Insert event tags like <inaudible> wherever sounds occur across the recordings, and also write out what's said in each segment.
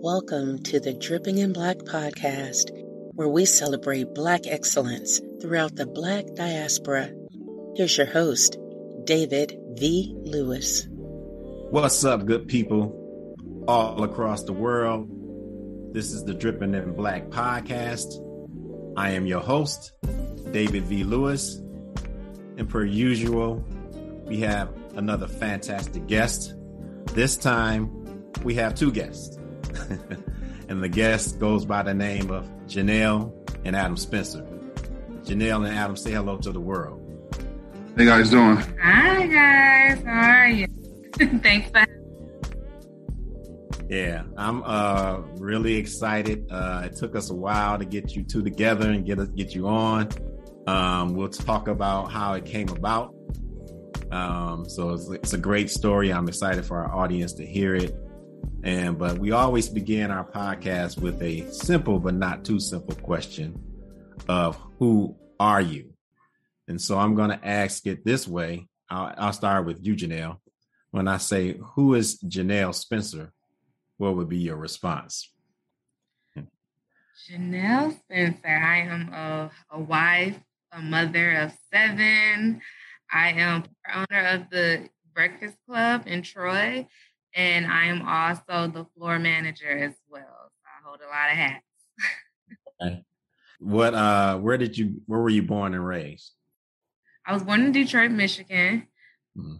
Welcome to the Dripping in Black podcast, where we celebrate Black excellence throughout the Black diaspora. Here's your host, David V. Lewis. What's up, good people all across the world? This is the Dripping in Black podcast. I am your host, David V. Lewis. And per usual, we have another fantastic guest. This time, we have two guests. <laughs> and the guest goes by the name of Janelle and Adam Spencer. Janelle and Adam, say hello to the world. Hey guys, doing? Hi guys, how are you? <laughs> Thanks for. Having me. Yeah, I'm uh really excited. Uh it took us a while to get you two together and get us get you on. Um we'll talk about how it came about. Um so it's, it's a great story. I'm excited for our audience to hear it. And but we always begin our podcast with a simple but not too simple question of who are you? And so I'm going to ask it this way. I'll, I'll start with you, Janelle. When I say who is Janelle Spencer, what would be your response? Janelle Spencer. I am a, a wife, a mother of seven. I am owner of the Breakfast Club in Troy, and I am also the floor manager as well. So I hold a lot of hats. okay. What uh where did you where were you born and raised? I was born in Detroit, Michigan. Mm-hmm.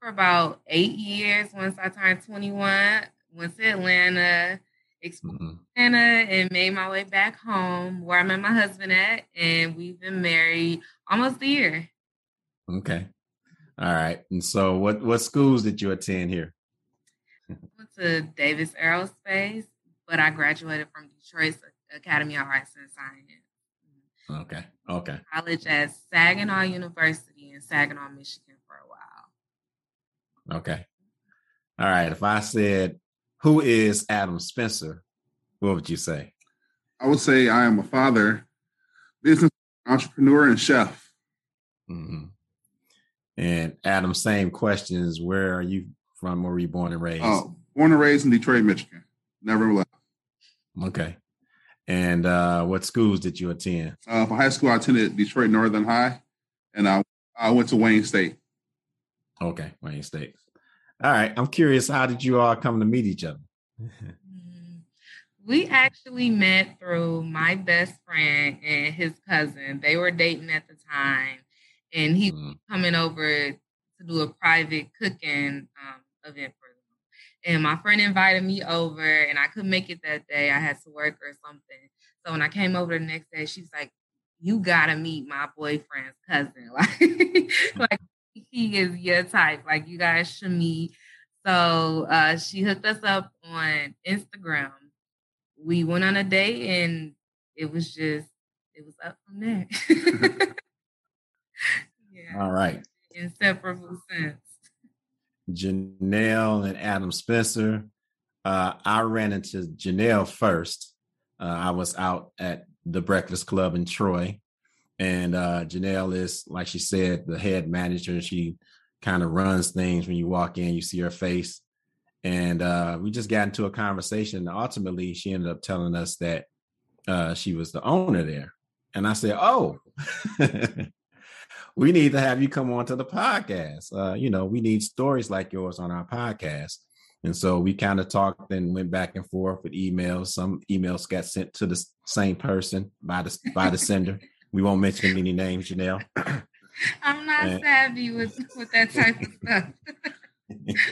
For about eight years once I turned 21, went to Atlanta, explored mm-hmm. Atlanta, and made my way back home where I met my husband at, and we've been married almost a year. Okay. All right. And so what what schools did you attend here? Went to Davis Aerospace, but I graduated from Detroit Academy of Arts and Science. Okay. Okay. College at Saginaw University in Saginaw, Michigan for a while. Okay. All right. If I said, who is Adam Spencer, what would you say? I would say I am a father, business entrepreneur, and chef. Mm-hmm. And Adam, same questions. Where are you from? Where were you born and raised? Oh, born and raised in Detroit, Michigan. Never left. Okay. And uh, what schools did you attend? Uh, for high school, I attended Detroit Northern High, and I I went to Wayne State. Okay, Wayne State. All right. I'm curious, how did you all come to meet each other? <laughs> We actually met through my best friend and his cousin. They were dating at the time, and he mm. was coming over to do a private cooking um, event for them. And my friend invited me over, and I couldn't make it that day. I had to work or something. So when I came over the next day, she's like, "You gotta meet my boyfriend's cousin. <laughs> Like, <laughs> like he is your type. Like, you guys should meet." So uh, she hooked us up on Instagram. We went on a date, and it was just it was up from there. <laughs> yeah. All right inseparable sense. Janelle and Adam Spencer. Uh, I ran into Janelle first. Uh, I was out at the Breakfast Club in Troy, and uh, Janelle is, like she said, the head manager. She kind of runs things when you walk in, you see her face. And uh, we just got into a conversation. And Ultimately, she ended up telling us that uh, she was the owner there. And I said, Oh, <laughs> we need to have you come on to the podcast. Uh, you know, we need stories like yours on our podcast. And so we kind of talked and went back and forth with emails. Some emails got sent to the same person by the by the sender. We won't mention any names, Janelle. <coughs> I'm not and, savvy with with that type of stuff. <laughs>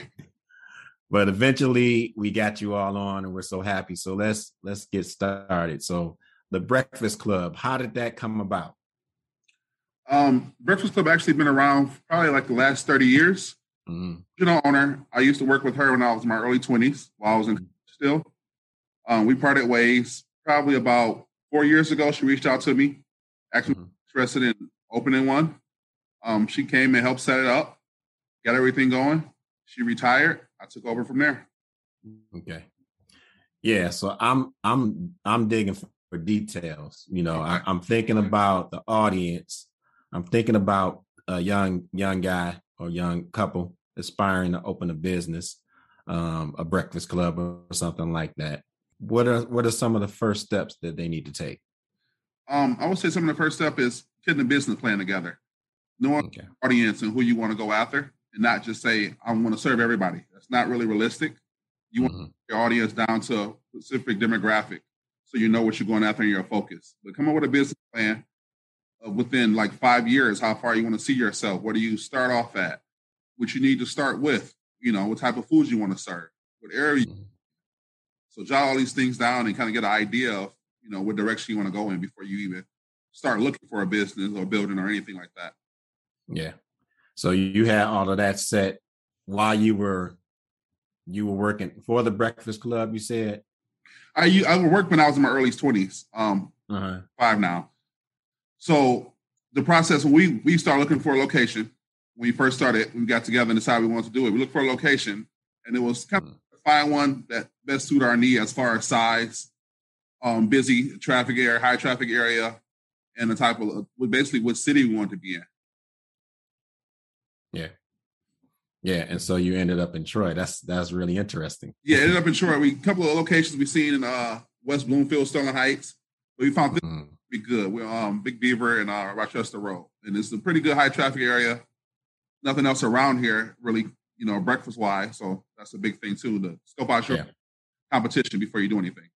but eventually we got you all on and we're so happy. So let's let's get started. So the Breakfast Club, how did that come about? Um, Breakfast Club actually been around probably like the last 30 years. Mm-hmm. You know, owner. I used to work with her when I was in my early 20s while I was in mm-hmm. still. Um, we parted ways probably about four years ago. She reached out to me, actually mm-hmm. interested in opening one. Um, she came and helped set it up, got everything going. She retired. I took over from there. Okay. Yeah, so I'm I'm I'm digging for details. You know, I, I'm thinking about the audience I'm thinking about a young young guy or young couple aspiring to open a business, um, a breakfast club or something like that. what are what are some of the first steps that they need to take? Um, I would say some of the first step is getting a business plan together, knowing okay. audience and who you want to go after, and not just say I want to serve everybody. That's not really realistic. You mm-hmm. want your audience down to a specific demographic, so you know what you're going after and your focus. But come up with a business plan within like five years, how far you want to see yourself. Where do you start off at? What you need to start with. You know, what type of foods you want to serve. What area. Mm-hmm. So jot all these things down and kind of get an idea of you know what direction you want to go in before you even start looking for a business or building or anything like that. Yeah. So you had all of that set while you were you were working for the Breakfast Club. You said I I worked when I was in my early twenties. Um, uh-huh. five now. So the process when we we started looking for a location when we first started, we got together and decided we wanted to do it. We looked for a location, and it was kind of mm. find one that best suit our need as far as size, um, busy traffic area, high traffic area, and the type of basically what city we want to be in. Yeah. Yeah, and so you ended up in Troy. That's that's really interesting. Yeah, ended up in Troy. We a couple of locations we seen in uh, West Bloomfield, Sterling Heights. But we found this be good. We're um Big Beaver and uh, Rochester Road, and it's a pretty good high traffic area. Nothing else around here really, you know, breakfast wise. So that's a big thing too. To scope out your yeah. competition before you do anything.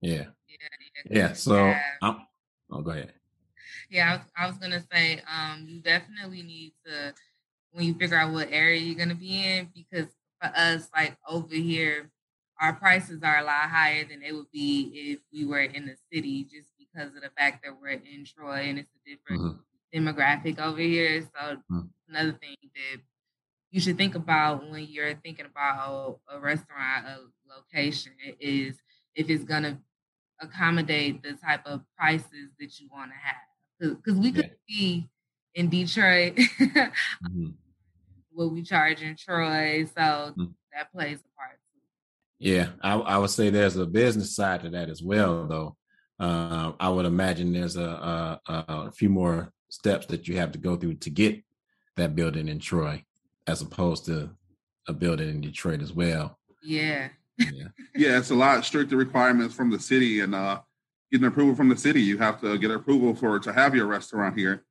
Yeah. Yeah. yeah. So, yeah. oh, go ahead. Yeah, I was, I was gonna say, um, you definitely need to when you figure out what area you're gonna be in, because for us, like over here, our prices are a lot higher than they would be if we were in the city, just because of the fact that we're in Troy and it's a different mm-hmm. demographic over here. So mm-hmm. another thing that you should think about when you're thinking about a restaurant, a location, is if it's gonna accommodate the type of prices that you want to have. Because we could yeah. be in Detroit <laughs> mm-hmm. what we charge in Troy, so mm-hmm. that plays a part too. Yeah, I, I, would say there's a business side to that as well, though. Uh, I would imagine there's a, a, a few more steps that you have to go through to get that building in Troy, as opposed to a building in Detroit as well. Yeah. Yeah. yeah, it's a lot stricter requirements from the city and uh getting approval from the city. You have to get approval for to have your restaurant here.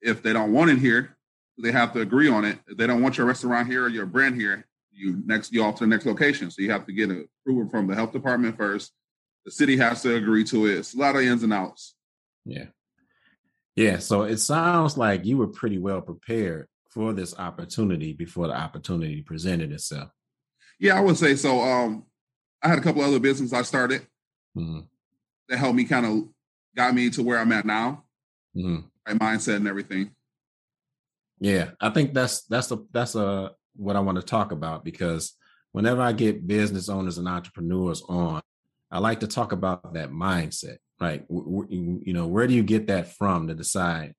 If they don't want it here, they have to agree on it. If they don't want your restaurant here or your brand here, you next you off to the next location. So you have to get approval from the health department first. The city has to agree to it. It's a lot of ins and outs. Yeah. Yeah. So it sounds like you were pretty well prepared for this opportunity before the opportunity presented itself. Yeah, I would say so. Um, I had a couple other businesses I started mm-hmm. that helped me kind of got me to where I'm at now. Mm-hmm. My mindset and everything. Yeah, I think that's that's a that's a what I want to talk about because whenever I get business owners and entrepreneurs on, I like to talk about that mindset. Right, you know, where do you get that from to decide?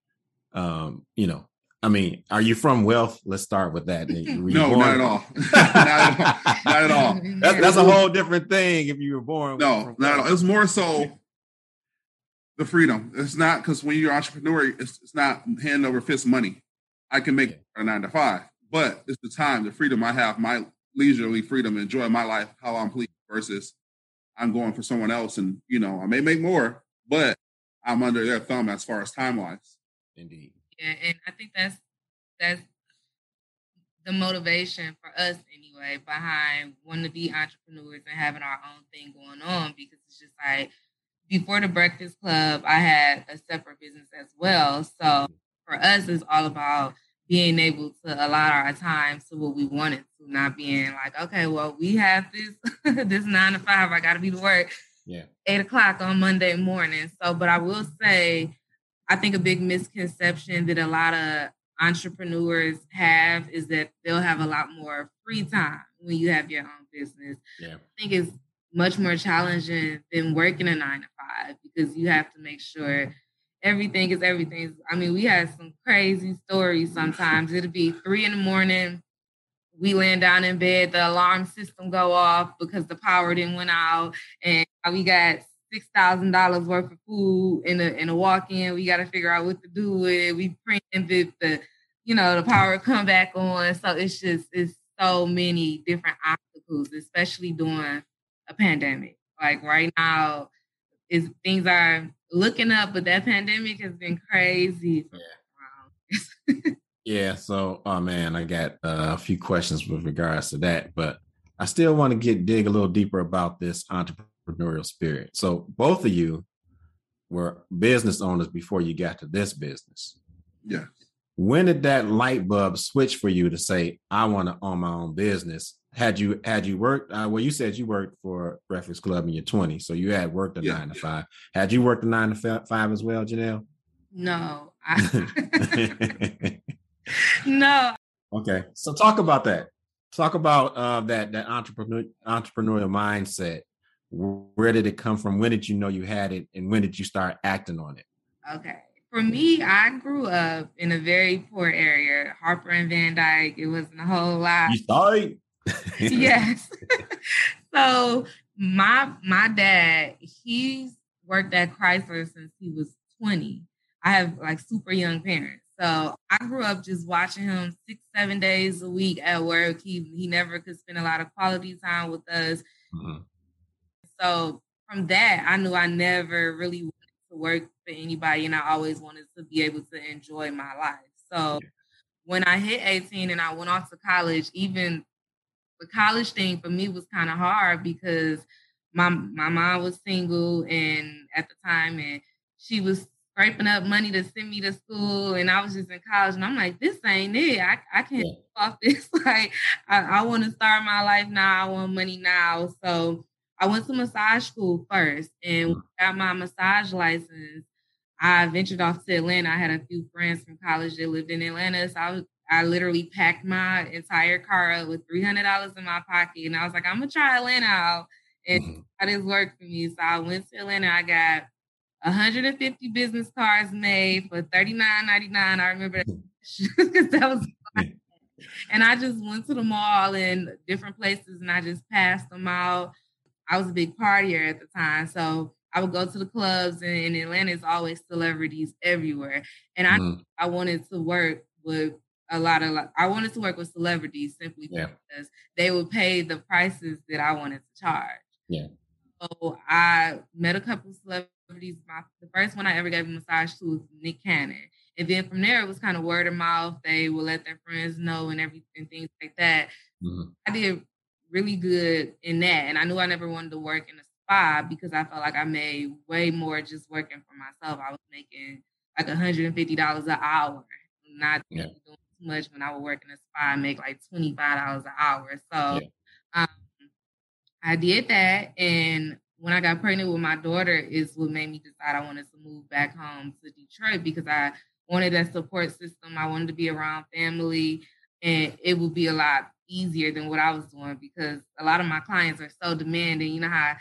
Um, you know, I mean, are you from wealth? Let's start with that. no, <laughs> <laughs> not at all. not at all. <laughs> Not at all. That's, that's a whole different thing if you were born. No, not at all. It's more so the freedom. It's not because when you're an entrepreneur, it's, it's not hand over fist money. I can make a nine to five, but it's the time, the freedom I have, my leisurely freedom, enjoy my life how I'm pleased versus I'm going for someone else. And, you know, I may make more, but I'm under their thumb as far as time wise. Indeed. Yeah, and I think that's that's the motivation for us anyway behind wanting to be entrepreneurs and having our own thing going on because it's just like before the breakfast club i had a separate business as well so mm-hmm. for us it's all about being able to allot our time to what we wanted to not being like okay well we have this <laughs> this nine to five i gotta be to work yeah eight o'clock on monday morning so but i will say I think a big misconception that a lot of entrepreneurs have is that they'll have a lot more free time when you have your own business. Yeah. I think it's much more challenging than working a nine to five because you have to make sure everything is everything. I mean, we had some crazy stories sometimes. It'll be three in the morning. We land down in bed, the alarm system go off because the power didn't went out, and we got six thousand dollars worth of food in a in a walk-in. We got to figure out what to do with it. We praying that the you know the power <laughs> come back on. So it's just it's so many different obstacles, especially during a pandemic. Like right now, is things are looking up, but that pandemic has been crazy. Yeah. <laughs> yeah. So, oh man, I got uh, a few questions with regards to that, but I still want to get dig a little deeper about this entrepreneurial spirit. So, both of you were business owners before you got to this business. Yeah. When did that light bulb switch for you to say, "I want to own my own business"? Had you had you worked? Uh, well, you said you worked for Breakfast Club in your 20s, so you had worked a yeah, nine to five. Had you worked a nine to five as well, Janelle? No. I... <laughs> <laughs> no. Okay, so talk about that. Talk about uh, that that entrepreneur entrepreneurial mindset. Where did it come from? When did you know you had it, and when did you start acting on it? Okay for me, I grew up in a very poor area, Harper and Van Dyke. It wasn't a whole lot. You died. <laughs> yes. <laughs> so my my dad, he's worked at Chrysler since he was 20. I have like super young parents. So I grew up just watching him six, seven days a week at work. He he never could spend a lot of quality time with us. Mm-hmm. So from that, I knew I never really wanted to work for anybody, and I always wanted to be able to enjoy my life. So when I hit 18 and I went off to college, even the college thing for me was kind of hard because my my mom was single and at the time and she was scraping up money to send me to school and I was just in college and I'm like, this ain't it. I, I can't yeah. off <laughs> this. like I, I want to start my life now. I want money now. So I went to massage school first and mm. got my massage license. I ventured off to Atlanta. I had a few friends from college that lived in Atlanta. So I, was, I literally packed my entire car up with $300 in my pocket. And I was like, I'm going to try Atlanta out. And mm-hmm. that is work for me. So I went to Atlanta. I got 150 business cards made for $39.99. I remember that <laughs> because that was <laughs> and I just went to the mall and different places and I just passed them out. I was a big partier at the time. So I would go to the clubs and in Atlanta, it's always celebrities everywhere. And I mm. I wanted to work with a lot of I wanted to work with celebrities simply yeah. because they would pay the prices that I wanted to charge. Yeah. So I met a couple of celebrities. My the first one I ever gave a massage to was Nick Cannon. And then from there it was kind of word of mouth. They would let their friends know and everything, things like that. Mm-hmm. I did really good in that. And I knew I never wanted to work in a spa because I felt like I made way more just working for myself. I was making like $150 an hour, not yeah. doing much when I would work in a spa and make like $25 an hour. So yeah. um, I did that. And when I got pregnant with my daughter is what made me decide I wanted to move back home to Detroit because I wanted that support system. I wanted to be around family and it would be a lot easier than what I was doing because a lot of my clients are so demanding. You know how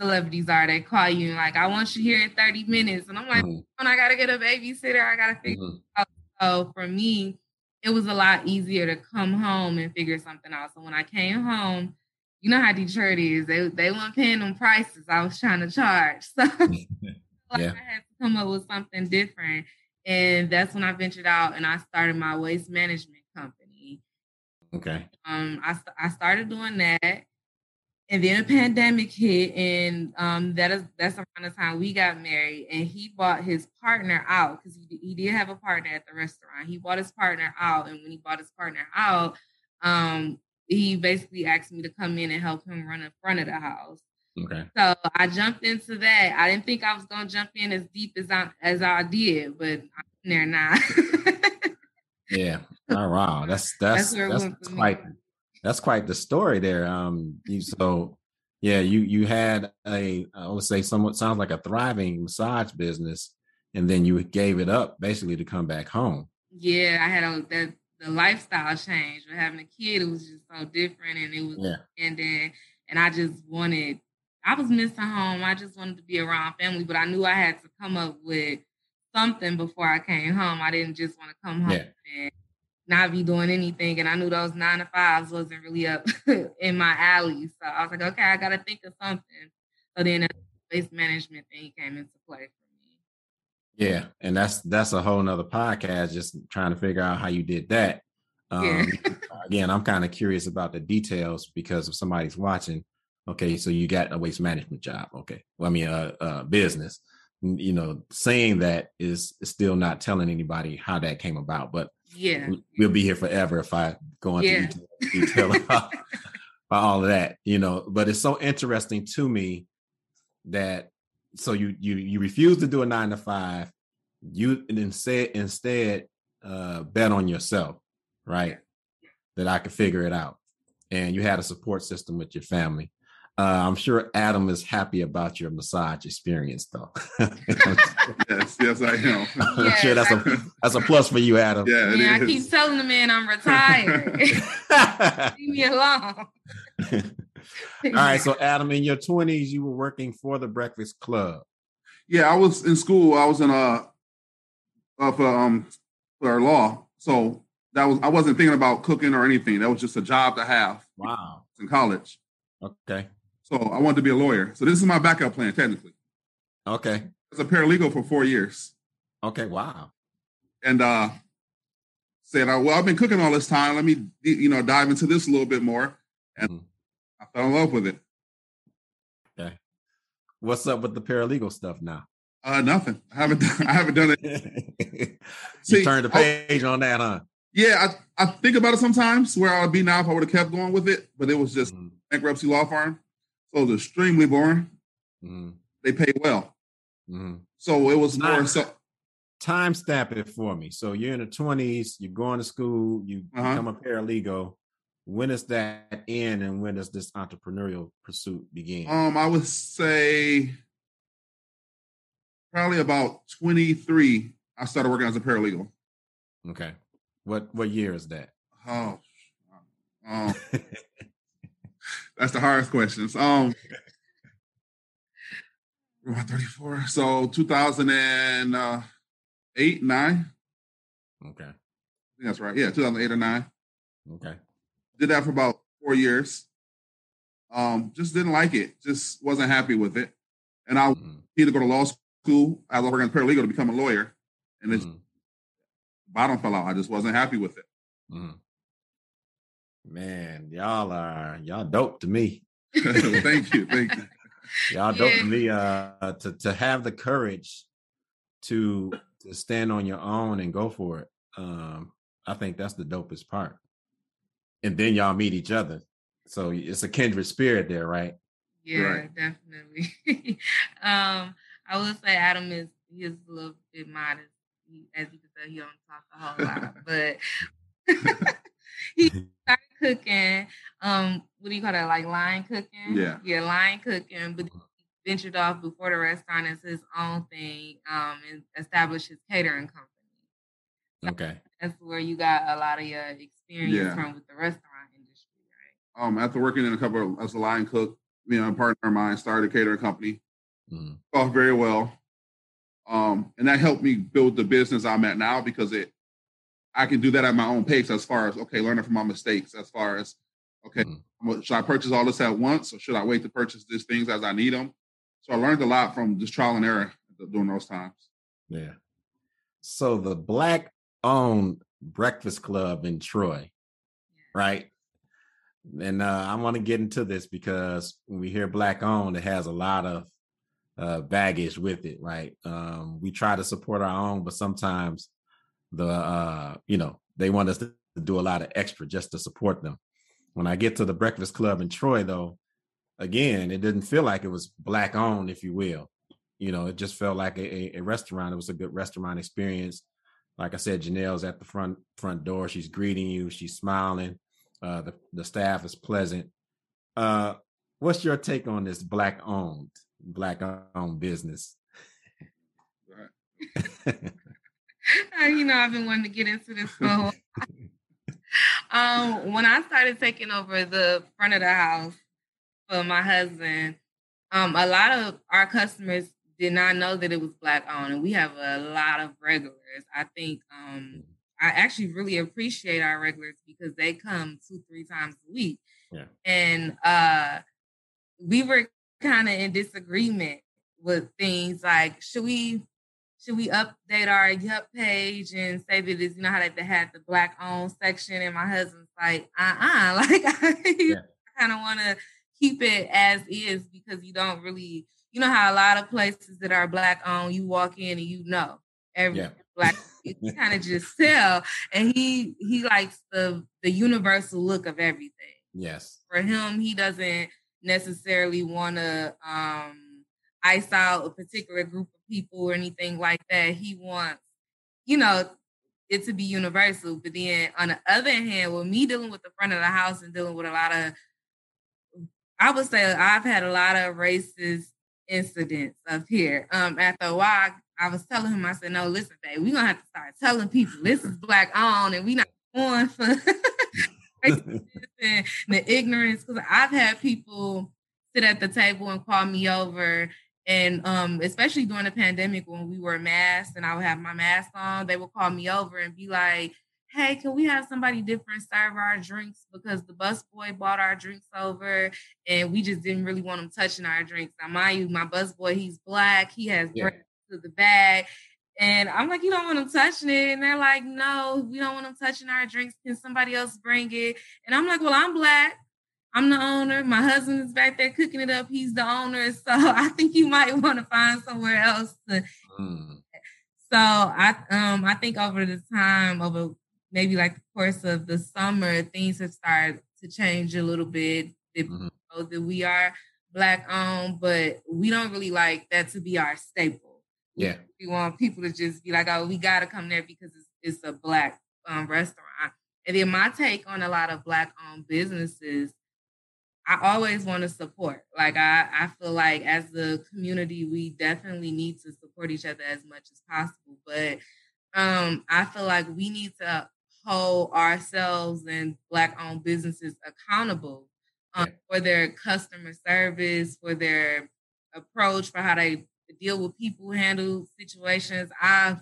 celebrities are, they call you and like, I want you here in 30 minutes. And I'm like, mm-hmm. I gotta get a babysitter, I gotta figure mm-hmm. out. So for me, it was a lot easier to come home and figure something out. So when I came home, you know how Detroit is. They they weren't paying them prices I was trying to charge. <laughs> So <laughs> like yeah. I had to come up with something different. And that's when I ventured out and I started my waste management company. Okay. Um, I I started doing that, and then a pandemic hit, and um, that is that's around the time we got married. And he bought his partner out because he he did have a partner at the restaurant. He bought his partner out, and when he bought his partner out, um, he basically asked me to come in and help him run in front of the house. Okay. So I jumped into that. I didn't think I was gonna jump in as deep as I as I did, but I'm there now. <laughs> yeah. Oh wow. That's that's that's, that's quite that's quite the story there. Um you so yeah, you you had a I would say somewhat sounds like a thriving massage business and then you gave it up basically to come back home. Yeah, I had a that the lifestyle change. With having a kid, it was just so different, and it was yeah. and then and I just wanted. I was missing home. I just wanted to be around family, but I knew I had to come up with something before I came home. I didn't just want to come home yeah. and not be doing anything. And I knew those nine to fives wasn't really up <laughs> in my alley. So I was like, okay, I got to think of something. So then the waste management thing came into play for me. yeah, and that's that's a whole nother podcast. Just trying to figure out how you did that. Um, yeah. <laughs> again, I'm kind of curious about the details because if somebody's watching, Okay, so you got a waste management job. Okay, well, I mean, uh, uh, business. You know, saying that is still not telling anybody how that came about. But yeah, we'll be here forever if I go into yeah. detail, detail <laughs> about, about all of that. You know, but it's so interesting to me that so you you you refuse to do a nine to five, you instead instead uh, bet on yourself, right? That I could figure it out, and you had a support system with your family. Uh, I'm sure Adam is happy about your massage experience, though. <laughs> yes, yes, I am. I'm yes. sure that's a that's a plus for you, Adam. Yeah, yeah I keep telling the man I'm retired. <laughs> <laughs> Leave me alone. All right, so Adam, in your 20s, you were working for the Breakfast Club. Yeah, I was in school. I was in a uh, for um for law, so that was I wasn't thinking about cooking or anything. That was just a job to have. Wow. In college. Okay. So I wanted to be a lawyer. So this is my backup plan, technically. Okay. As a paralegal for four years. Okay. Wow. And uh said, well, I've been cooking all this time. Let me, you know, dive into this a little bit more. And mm-hmm. I fell in love with it. Okay. What's up with the paralegal stuff now? Uh, nothing. I haven't. Done, I haven't done it. <laughs> you turned the page I, on that, huh? Yeah, I, I think about it sometimes where I would be now if I would have kept going with it, but it was just mm-hmm. bankruptcy law firm, so it was extremely boring. Mm-hmm. They pay well, mm-hmm. so it was time, more so. Time stamp it for me. So you're in the twenties, you're going to school, you uh-huh. become a paralegal when does that end and when does this entrepreneurial pursuit begin? Um, I would say probably about 23. I started working as a paralegal. Okay. What what year is that? Oh, um, <laughs> that's the hardest questions. Um, about 34. So 2008, nine. Okay. that's right. Yeah, 2008 or nine. Okay. Did that for about four years. Um, just didn't like it. Just wasn't happy with it. And I mm-hmm. to go to law school. I was working as paralegal to become a lawyer. And mm-hmm. bottom fell out. I just wasn't happy with it. Mm-hmm. Man, y'all are y'all dope to me. <laughs> thank you, thank you. <laughs> Y'all dope to me. Uh, to to have the courage to to stand on your own and go for it. Um, I think that's the dopest part and then y'all meet each other. So it's a kindred spirit there, right? Yeah, right. definitely. <laughs> um, I would say Adam is he is a little bit modest. He, as you can tell, he don't talk a whole lot, but he started cooking. Um, what do you call that? Like line cooking? Yeah, yeah, line cooking. But he ventured off before the restaurant as his own thing. Um, and established his catering company. So okay, that's where you got a lot of your experience yeah. from with the restaurant industry, right? Um, after working in a couple of, as a line cook, me and a partner of mine started a catering company. Mm-hmm. Off very well. Um, and that helped me build the business I'm at now because it I can do that at my own pace as far as okay, learning from my mistakes, as far as okay, mm-hmm. should I purchase all this at once or should I wait to purchase these things as I need them? So I learned a lot from just trial and error during those times. Yeah. So the black owned Breakfast Club in Troy, right? And uh, I want to get into this because when we hear black owned, it has a lot of uh, baggage with it, right? Um, we try to support our own, but sometimes the uh, you know they want us to do a lot of extra just to support them. When I get to the Breakfast Club in Troy, though, again, it didn't feel like it was black owned, if you will. You know, it just felt like a, a restaurant. It was a good restaurant experience like I said, Janelle's at the front front door. She's greeting you. She's smiling. Uh, the the staff is pleasant. Uh, what's your take on this black owned black owned business? <laughs> <laughs> Uh, you know, I've been wanting to get into this so. <laughs> um, when I started taking over the front of the house for my husband, um, a lot of our customers did not know that it was black owned, and we have a lot of regulars. I think um, I actually really appreciate our regulars because they come two, three times a week, yeah. and uh, we were kind of in disagreement with things like should we should we update our Yelp page and say that it's you know how they had the black owned section, and my husband's like, uh uh-uh. uh <laughs> like I, yeah. I kind of want to keep it as is because you don't really, you know how a lot of places that are black owned, you walk in and you know every yeah. black you kind of just <laughs> sell. And he he likes the the universal look of everything. Yes. For him, he doesn't necessarily want to um ice out a particular group of people or anything like that. He wants, you know, it to be universal. But then on the other hand, with me dealing with the front of the house and dealing with a lot of I would say I've had a lot of racist incidents up here. Um, after a while, I was telling him, I said, "No, listen, babe, we're gonna have to start telling people this is black on, and we not going for <laughs> and the ignorance." Because I've had people sit at the table and call me over, and um, especially during the pandemic when we were masked and I would have my mask on, they would call me over and be like, hey, can we have somebody different serve our drinks because the bus boy bought our drinks over and we just didn't really want him touching our drinks. Now, mind you, my bus boy, he's black, he has yeah. to the bag. And I'm like, you don't want him touching it. And they're like, no, we don't want him touching our drinks. Can somebody else bring it? And I'm like, well, I'm black. I'm the owner. My husband is back there cooking it up. He's the owner. <laughs> So I think you might want to find somewhere else to. Mm. So I um I think over the time over maybe like the course of the summer, things have started to change a little bit. Mm-hmm. Know that we are black owned, but we don't really like that to be our staple. Yeah, we want people to just be like, "Oh, we got to come there because it's, it's a black um, restaurant." And then my take on a lot of black owned businesses, I always want to support. Like I, I feel like as the community, we definitely need to support each other as much as possible. But um, I feel like we need to hold ourselves and black owned businesses accountable um, for their customer service, for their approach, for how they deal with people, handle situations. I've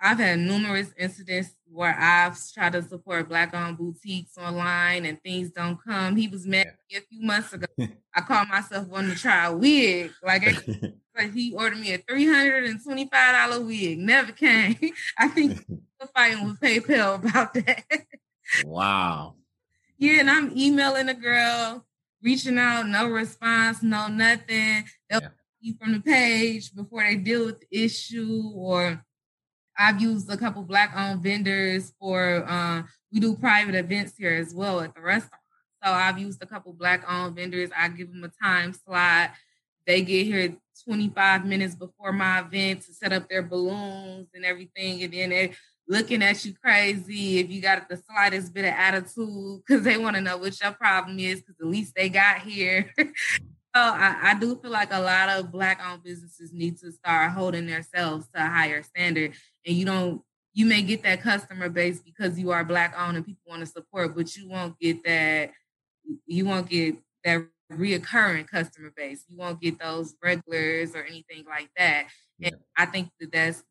I've had numerous incidents where I've tried to support black owned boutiques online and things don't come. He was mad a few months ago. <laughs> I called myself wanting to try a wig. Like, <laughs> like he ordered me a $325 wig. Never came. <laughs> I think fighting with PayPal about that. Wow. yeah, and I'm emailing the girl, reaching out, no response, no nothing. They'll yeah. You from the page before they deal with the issue. Or I've used a couple black owned vendors for uh, we do private events here as well at the restaurant. So I've used a couple black owned vendors. I give them a time slot. They get here 25 minutes before my event to set up their balloons and everything. And then they're looking at you crazy if you got the slightest bit of attitude because they want to know what your problem is because at least they got here. <laughs> so I, I, do feel like a lot of black owned businesses need to start holding themselves to a higher standard. And you don't you may get that customer base because you are black owned and people want to support, but you won't get that you won't get that reoccurring customer base. You won't get those regulars or anything like that. And I think that that's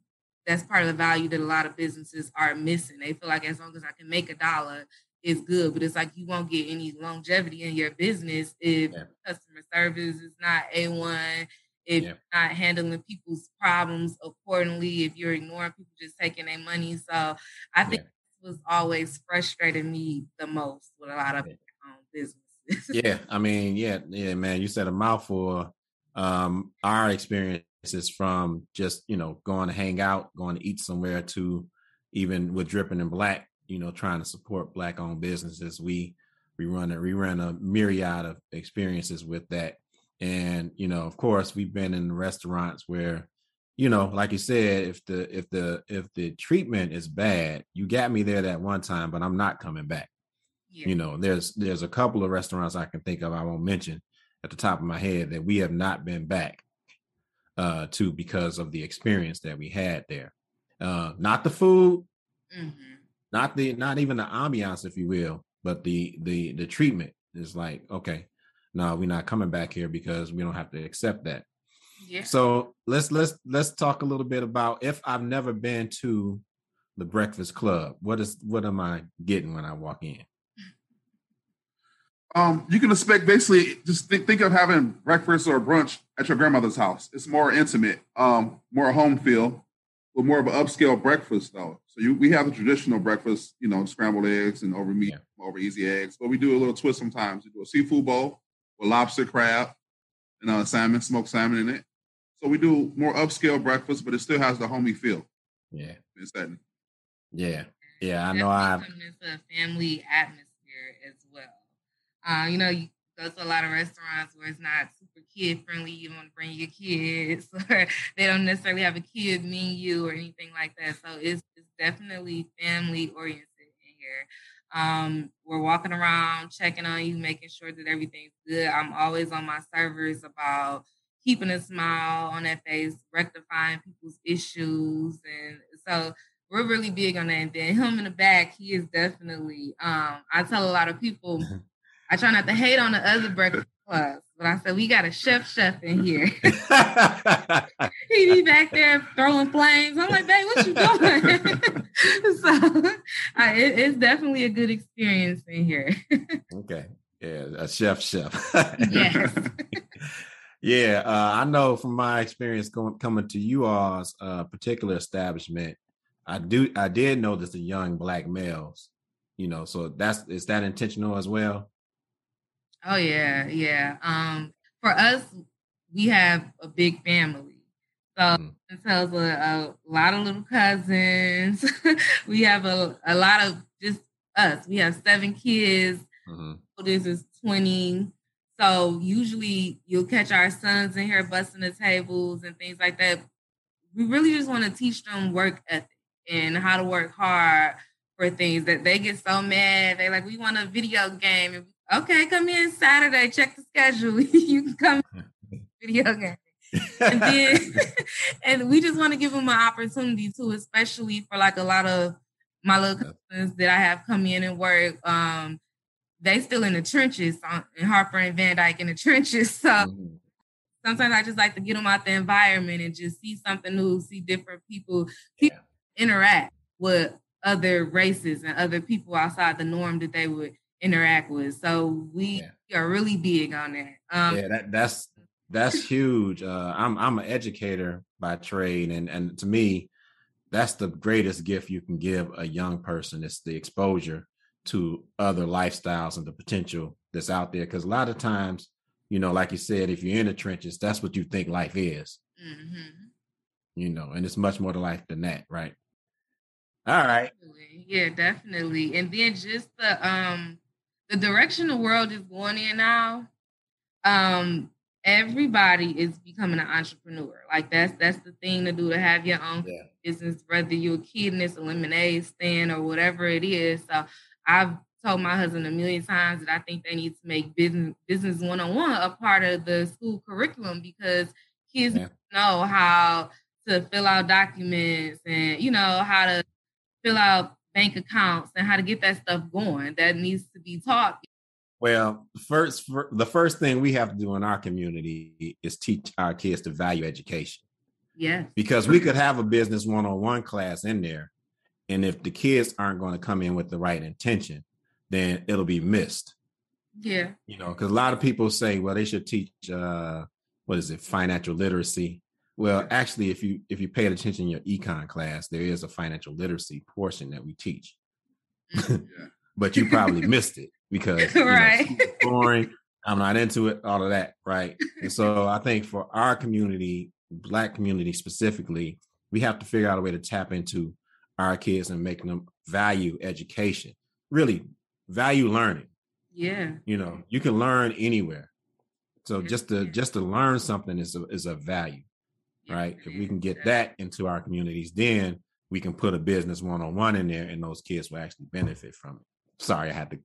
that's part of the value that a lot of businesses are missing. They feel like as long as I can make a dollar, it's good. But it's like you won't get any longevity in your business if yeah. customer service is not A1, if yeah. you're not handling people's problems accordingly, if you're ignoring people just taking their money. So I think yeah. was always frustrating me the most with a lot of businesses. yeah, I mean, yeah, yeah, man. You said a mouthful. Um, our experience is from just you know going to hang out, going to eat somewhere, to even with dripping in black, you know, trying to support black owned businesses. We we run a we run a myriad of experiences with that, and you know, of course, we've been in restaurants where you know, like you said, if the if the if the treatment is bad, you got me there that one time, but I'm not coming back. Yeah. You know, there's there's a couple of restaurants I can think of I won't mention at the top of my head that we have not been back uh, to because of the experience that we had there. Uh, not the food, mm-hmm. not the not even the ambiance, if you will, but the the the treatment is like okay, no, we're not coming back here because we don't have to accept that. Yeah. So let's let's let's talk a little bit about if I've never been to the Breakfast Club. What is what am I getting when I walk in? Um, you can expect basically just think, think of having breakfast or brunch at your grandmother's house. It's more intimate, um, more home feel, but more of an upscale breakfast though. So you, we have the traditional breakfast, you know, scrambled eggs and over meat, yeah. over easy eggs, but we do a little twist sometimes. We do a seafood bowl with lobster, crab, and uh, salmon, smoked salmon in it. So we do more upscale breakfast, but it still has the homey feel. Yeah. Instead. Yeah. Yeah. I know I've it's a family atmosphere as well. Uh, you know, you go to a lot of restaurants where it's not super kid friendly. You don't want to bring your kids, <laughs> or they don't necessarily have a kid menu or anything like that. So it's, it's definitely family oriented in here. Um, we're walking around, checking on you, making sure that everything's good. I'm always on my servers about keeping a smile on that face, rectifying people's issues. And so we're really big on that. And then him in the back, he is definitely, um, I tell a lot of people, I try not to hate on the other breakfast clubs, but I said, we got a chef chef in here. <laughs> he be back there throwing flames. I'm like, babe, what you <laughs> doing? It, it's definitely a good experience in here. <laughs> okay. Yeah, a chef chef. yes. <laughs> yeah, uh, I know from my experience going, coming to you all's uh, particular establishment, I do I did notice the young black males, you know, so that's is that intentional as well? Oh yeah, yeah. Um, for us, we have a big family. So mm. it tells a, a, lot of little cousins. <laughs> we have a, a lot of just us. We have seven kids. Mm-hmm. This is 20. So usually you'll catch our sons in here busting the tables and things like that. We really just want to teach them work ethic and how to work hard for things that they get so mad. They like, we want a video game. Okay, come in Saturday, check the schedule. <laughs> you can come <laughs> video game. And then <laughs> <laughs> and we just want to give them an opportunity too, especially for like a lot of my little cousins that I have come in and work. Um, they still in the trenches on, in Harper and Van Dyke in the <laughs> trenches. So mm-hmm. sometimes I just like to get them out the environment and just see something new, see different people, people yeah. interact with other races and other people outside the norm that they would interact with. So we yeah. are really big on that. Um, yeah, that, that's that's huge. Uh, I'm I'm an educator by trade, and and to me, that's the greatest gift you can give a young person. It's the exposure to other lifestyles and the potential that's out there. Because a lot of times, you know, like you said, if you're in the trenches, that's what you think life is. Mm-hmm. You know, and it's much more to life than that, right? All right. Yeah, definitely. And then just the um the direction the world is going in now, um, everybody is becoming an entrepreneur. Like that's that's the thing to do to have your own yeah. business, whether you're a kid in this lemonade stand or whatever it is. So I've told my husband a million times that I think they need to make business business one on one a part of the school curriculum because kids yeah. know how to fill out documents and you know how to fill out bank accounts and how to get that stuff going. That needs to be taught. Well, first, the first thing we have to do in our community is teach our kids to value education. Yeah. Because we could have a business one on one class in there. And if the kids aren't going to come in with the right intention, then it'll be missed. Yeah. You know, because a lot of people say, well, they should teach, uh, what is it, financial literacy. Well, actually, if you if you paid attention in your econ class, there is a financial literacy portion that we teach. Mm. <laughs> but you probably missed it because <laughs> right. Know, <laughs> boring. I'm not into it, all of that, right? And so I think for our community, black community specifically, we have to figure out a way to tap into our kids and make them value education. Really value learning. Yeah. You know, you can learn anywhere. So just to just to learn something is a, is a value right? If we can get that into our communities, then we can put a business one on one in there, and those kids will actually benefit from it. Sorry, I had to.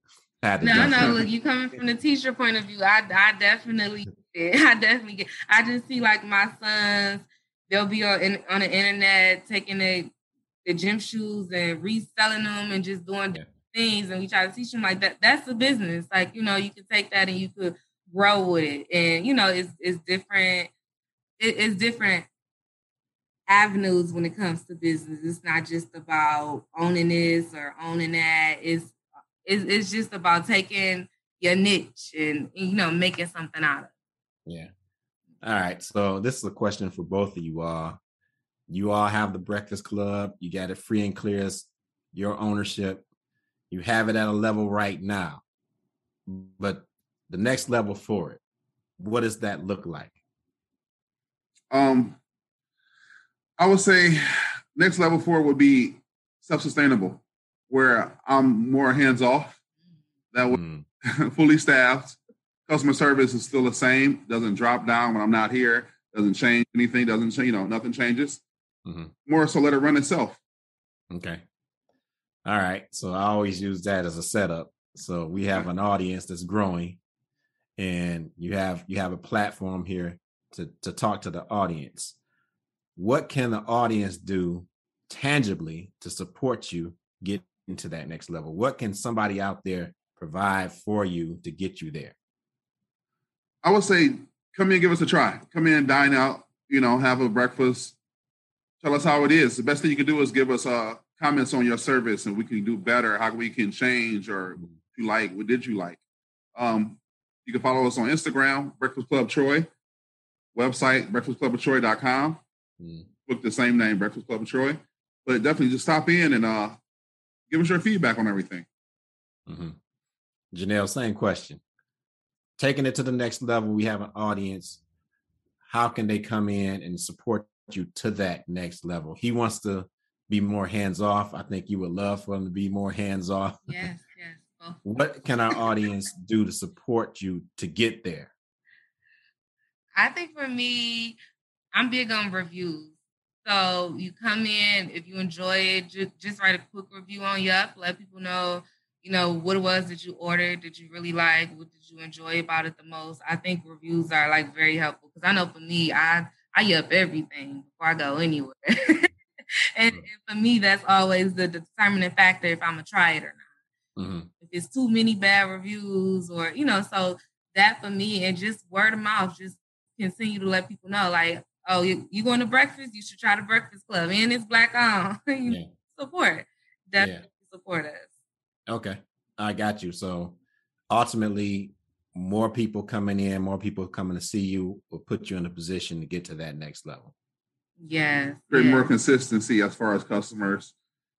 I had to no, no. Look, you coming from the teacher point of view. I, I definitely, <laughs> <laughs> I definitely get. I just see like my sons. They'll be on on the internet taking the the gym shoes and reselling them and just doing yeah. things. And we try to teach them like that. That's a business. Like you know, you can take that and you could grow with it. And you know, it's it's different. It, it's different avenues when it comes to business. It's not just about owning this or owning that. It's it's, it's just about taking your niche and you know making something out of. it. Yeah. All right. So this is a question for both of you all. You all have the Breakfast Club. You got it free and clear as your ownership. You have it at a level right now. But the next level for it, what does that look like? Um, I would say next level for it would be self-sustainable, where I'm more hands off. That would mm. <laughs> fully staffed. Customer service is still the same. Doesn't drop down when I'm not here. Doesn't change anything. Doesn't change. You know, nothing changes. Mm-hmm. More so, let it run itself. Okay. All right. So I always use that as a setup. So we have an audience that's growing, and you have you have a platform here to to talk to the audience. What can the audience do tangibly to support you get into that next level? What can somebody out there provide for you to get you there? I would say come in, give us a try. Come in, dine out, you know, have a breakfast. Tell us how it is. The best thing you can do is give us uh, comments on your service and we can do better, how we can change or mm-hmm. you like, what did you like? Um, you can follow us on Instagram, Breakfast Club Troy, website, breakfastcluboftroy.com. Mm. Book the same name, Breakfast Club of Troy. But definitely just stop in and uh, give us your feedback on everything. Mm-hmm. Janelle, same question. Taking it to the next level, we have an audience. How can they come in and support you to that next level? He wants to be more hands off. I think you would love for him to be more hands off. Yes, yes. <laughs> what can our audience do to support you to get there? I think for me, I'm big on reviews. So you come in, if you enjoy it, just, just write a quick review on Yelp. Let people know, you know, what it was that you ordered, did you really like, what did you enjoy about it the most. I think reviews are like very helpful because I know for me, I I Yelp everything before I go anywhere. <laughs> and, and, for me, that's always the determining factor if I'm gonna try it or not. Mm-hmm. If it's too many bad reviews, or you know, so that for me, and just word of mouth, just continue to let people know, like, oh, you, you going to breakfast? You should try the Breakfast Club, and it's black on. <laughs> yeah. Support, definitely yeah. support us. Okay, I got you. So ultimately, more people coming in, more people coming to see you will put you in a position to get to that next level. Yes. Create yes. more consistency as far as customers,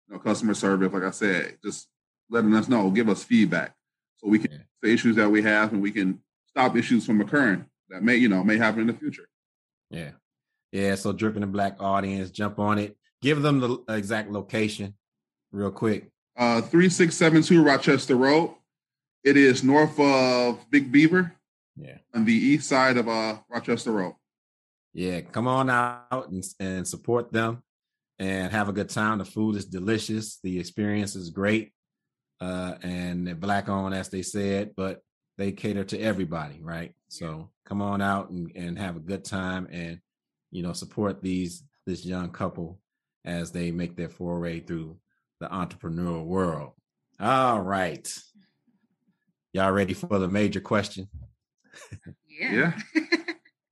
you know, customer service. Like I said, just letting us know, give us feedback so we can yeah. the issues that we have and we can stop issues from occurring that may, you know, may happen in the future. Yeah. Yeah. So Dripping in Black audience, jump on it. Give them the exact location real quick. Uh 3672 Rochester Road. It is north of Big Beaver. Yeah. On the east side of uh Rochester Road. Yeah, come on out and, and support them and have a good time. The food is delicious. The experience is great. Uh, and they're black on, as they said, but they cater to everybody, right? So come on out and, and have a good time and you know support these this young couple as they make their foray through the entrepreneurial world. All right. Y'all ready for the major question? Yeah. yeah.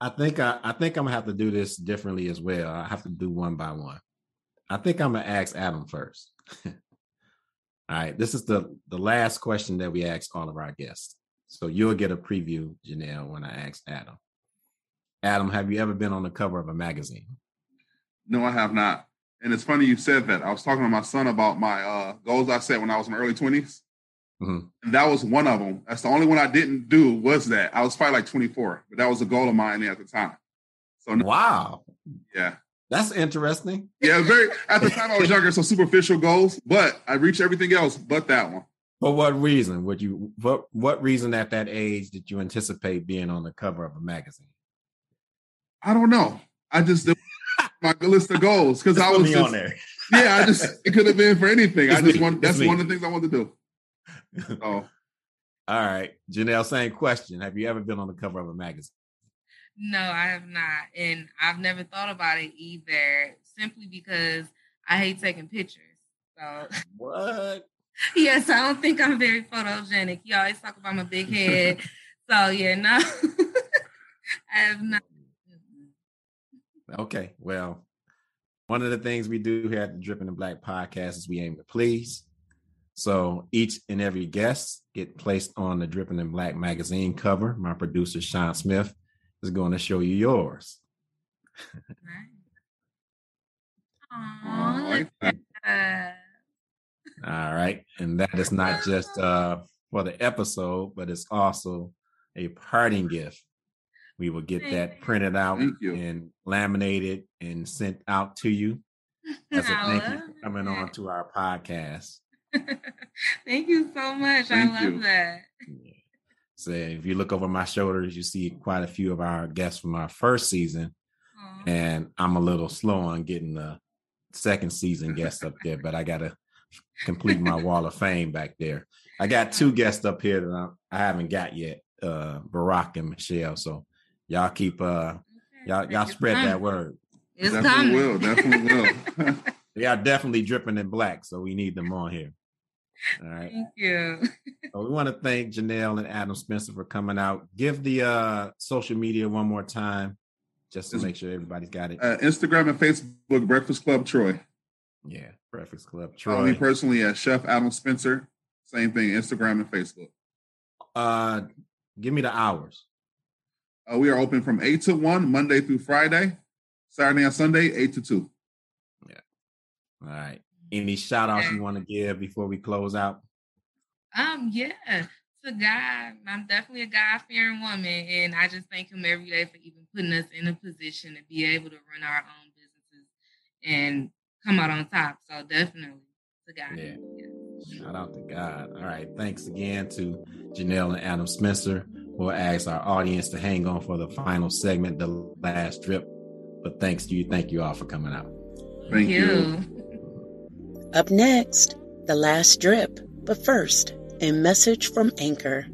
I think I, I think I'm gonna have to do this differently as well. I have to do one by one. I think I'm gonna ask Adam first. <laughs> all right, this is the the last question that we ask all of our guests. So you'll get a preview, Janelle, when I ask Adam. Adam, have you ever been on the cover of a magazine? No, I have not. And it's funny you said that. I was talking to my son about my uh, goals I set when I was in my early 20s. Mm-hmm. And that was one of them. That's the only one I didn't do was that. I was probably like 24, but that was a goal of mine at the time. So wow. Yeah. That's interesting. Yeah, very at the time I was younger, so superficial goals, but I reached everything else but that one. For what reason would you what what reason at that age did you anticipate being on the cover of a magazine? I don't know. I just <laughs> my list of goals because I was just, <laughs> yeah. I just it could have been for anything. It's I just me. want that's one of the things I want to do. Oh, <laughs> all right, Janelle. Same question. Have you ever been on the cover of a magazine? No, I have not, and I've never thought about it either. Simply because I hate taking pictures. So what? yes, I don't think I'm very photogenic. You always talk about my big head. so yeah, no. I have not. Okay. Well, one of the things we do here at the Dripping in Black podcast is we aim to please. So each and every guest get placed on the Dripping in Black magazine cover. My producer Sean Smith is going to show you yours. Aww, all right. And that is not just uh, for the episode, but it's also a parting gift We will get that printed out and laminated and sent out to you <laughs> as a thank you for coming that. on to our podcast. <laughs> thank you so much. Thank I love you. that. Yeah. So if you look over my shoulders, you see quite a few of our guests from our first season. Aww. And I'm a little slow on getting the second season guests up there, but I gotta complete my <laughs> wall of fame back there. I got two guests up here that I, I haven't got yet, uh, Barack and Michelle. So y'all keep uh y'all y'all spread that word. It's definitely coming. will, definitely will. <laughs> <laughs> they are definitely dripping in black, so we need them on here. All right. Thank you. so we want to thank Janelle and Adam Spencer for coming out. Give the uh social media one more time, just to make sure everybody's got it. Uh, Instagram and Facebook, Breakfast Club Troy. Yeah, Breakfast Club Troy. Follow me personally at Chef Adam Spencer. Same thing, Instagram and Facebook. Uh, give me the hours. Uh, we are open from eight to one, Monday through Friday. Saturday and Sunday, eight to two. Yeah. All right. Any shout outs you want to give before we close out? Um, yeah. To God, I'm definitely a God fearing woman, and I just thank him every day for even putting us in a position to be able to run our own businesses and come out on top. So definitely to God. Yeah. yeah. Shout out to God. All right. Thanks again to Janelle and Adam Spencer. We'll ask our audience to hang on for the final segment, the last drip. But thanks to you. Thank you all for coming out. Thank you. you. Up next, the last drip. But first, a message from Anchor.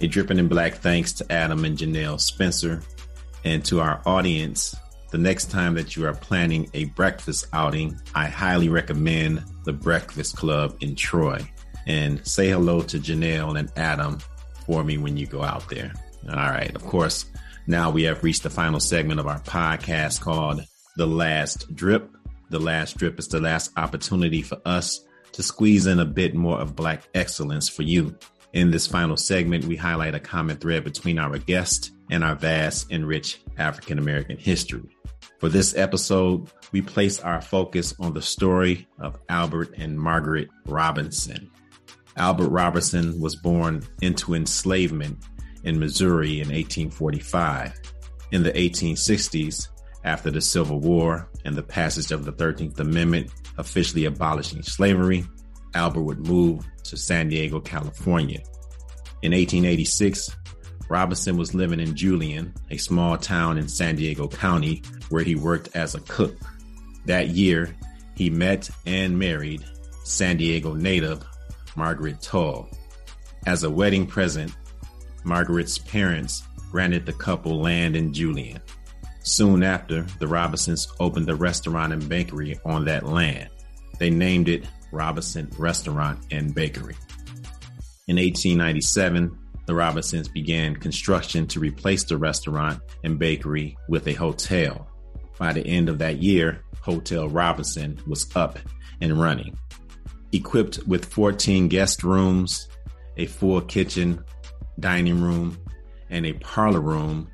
A Dripping in Black thanks to Adam and Janelle Spencer and to our audience. The next time that you are planning a breakfast outing, I highly recommend the Breakfast Club in Troy. And say hello to Janelle and Adam for me when you go out there. All right. Of course, now we have reached the final segment of our podcast called The Last Drip. The Last Drip is the last opportunity for us to squeeze in a bit more of Black excellence for you. In this final segment, we highlight a common thread between our guest and our vast and rich African American history. For this episode, we place our focus on the story of Albert and Margaret Robinson. Albert Robinson was born into enslavement in Missouri in 1845. In the 1860s, after the Civil War and the passage of the 13th Amendment officially abolishing slavery, Albert would move to San Diego, California. In 1886, Robinson was living in Julian, a small town in San Diego County, where he worked as a cook. That year, he met and married San Diego native Margaret Tull. As a wedding present, Margaret's parents granted the couple land in Julian. Soon after, the Robinsons opened a restaurant and bakery on that land. They named it Robinson Restaurant and Bakery. In 1897, the Robinsons began construction to replace the restaurant and bakery with a hotel. By the end of that year, Hotel Robinson was up and running. Equipped with 14 guest rooms, a full kitchen, dining room, and a parlor room,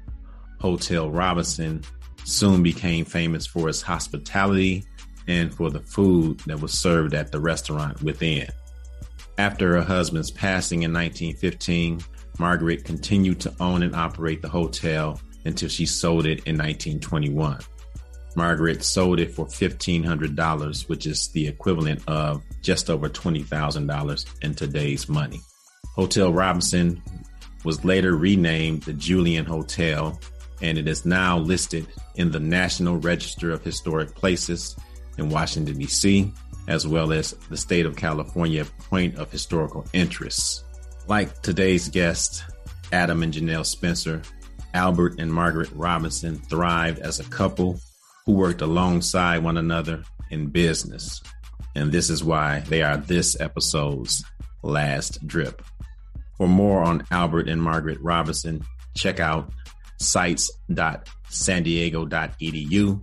Hotel Robinson soon became famous for its hospitality and for the food that was served at the restaurant within. After her husband's passing in 1915, Margaret continued to own and operate the hotel until she sold it in 1921. Margaret sold it for $1,500, which is the equivalent of just over $20,000 in today's money. Hotel Robinson was later renamed the Julian Hotel, and it is now listed in the National Register of Historic Places in Washington, D.C., as well as the state of California Point of Historical Interest. Like today's guest, Adam and Janelle Spencer, Albert and Margaret Robinson thrived as a couple who worked alongside one another in business. And this is why they are this episode's last drip. For more on Albert and Margaret Robinson, check out sites.sandiego.edu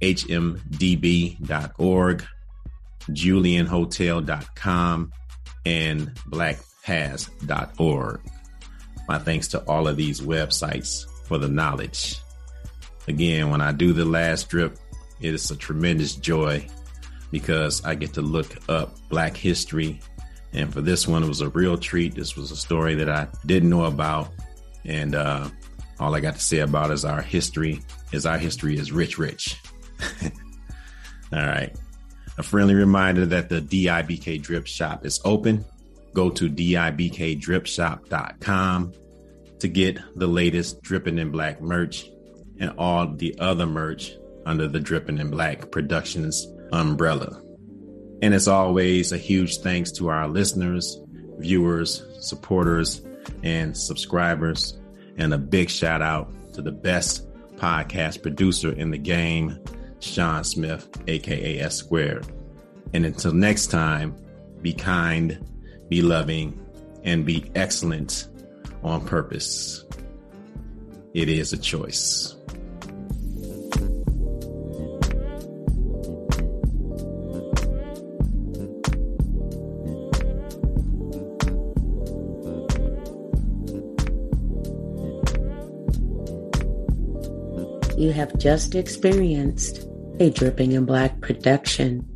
hmdb.org, julianhotel.com, and blackpast.org. My thanks to all of these websites for the knowledge. Again, when I do the last drip, it is a tremendous joy because I get to look up Black history. And for this one, it was a real treat. This was a story that I didn't know about. And uh, all I got to say about is our history is our history is rich, rich. <laughs> all right. A friendly reminder that the DIBK Drip Shop is open. Go to DIBKDripShop.com to get the latest Dripping in Black merch and all the other merch under the Dripping in Black Productions umbrella. And as always, a huge thanks to our listeners, viewers, supporters, and subscribers. And a big shout out to the best podcast producer in the game, Sean Smith, aka S Squared. And until next time, be kind, be loving, and be excellent on purpose. It is a choice. You have just experienced a Dripping in Black production.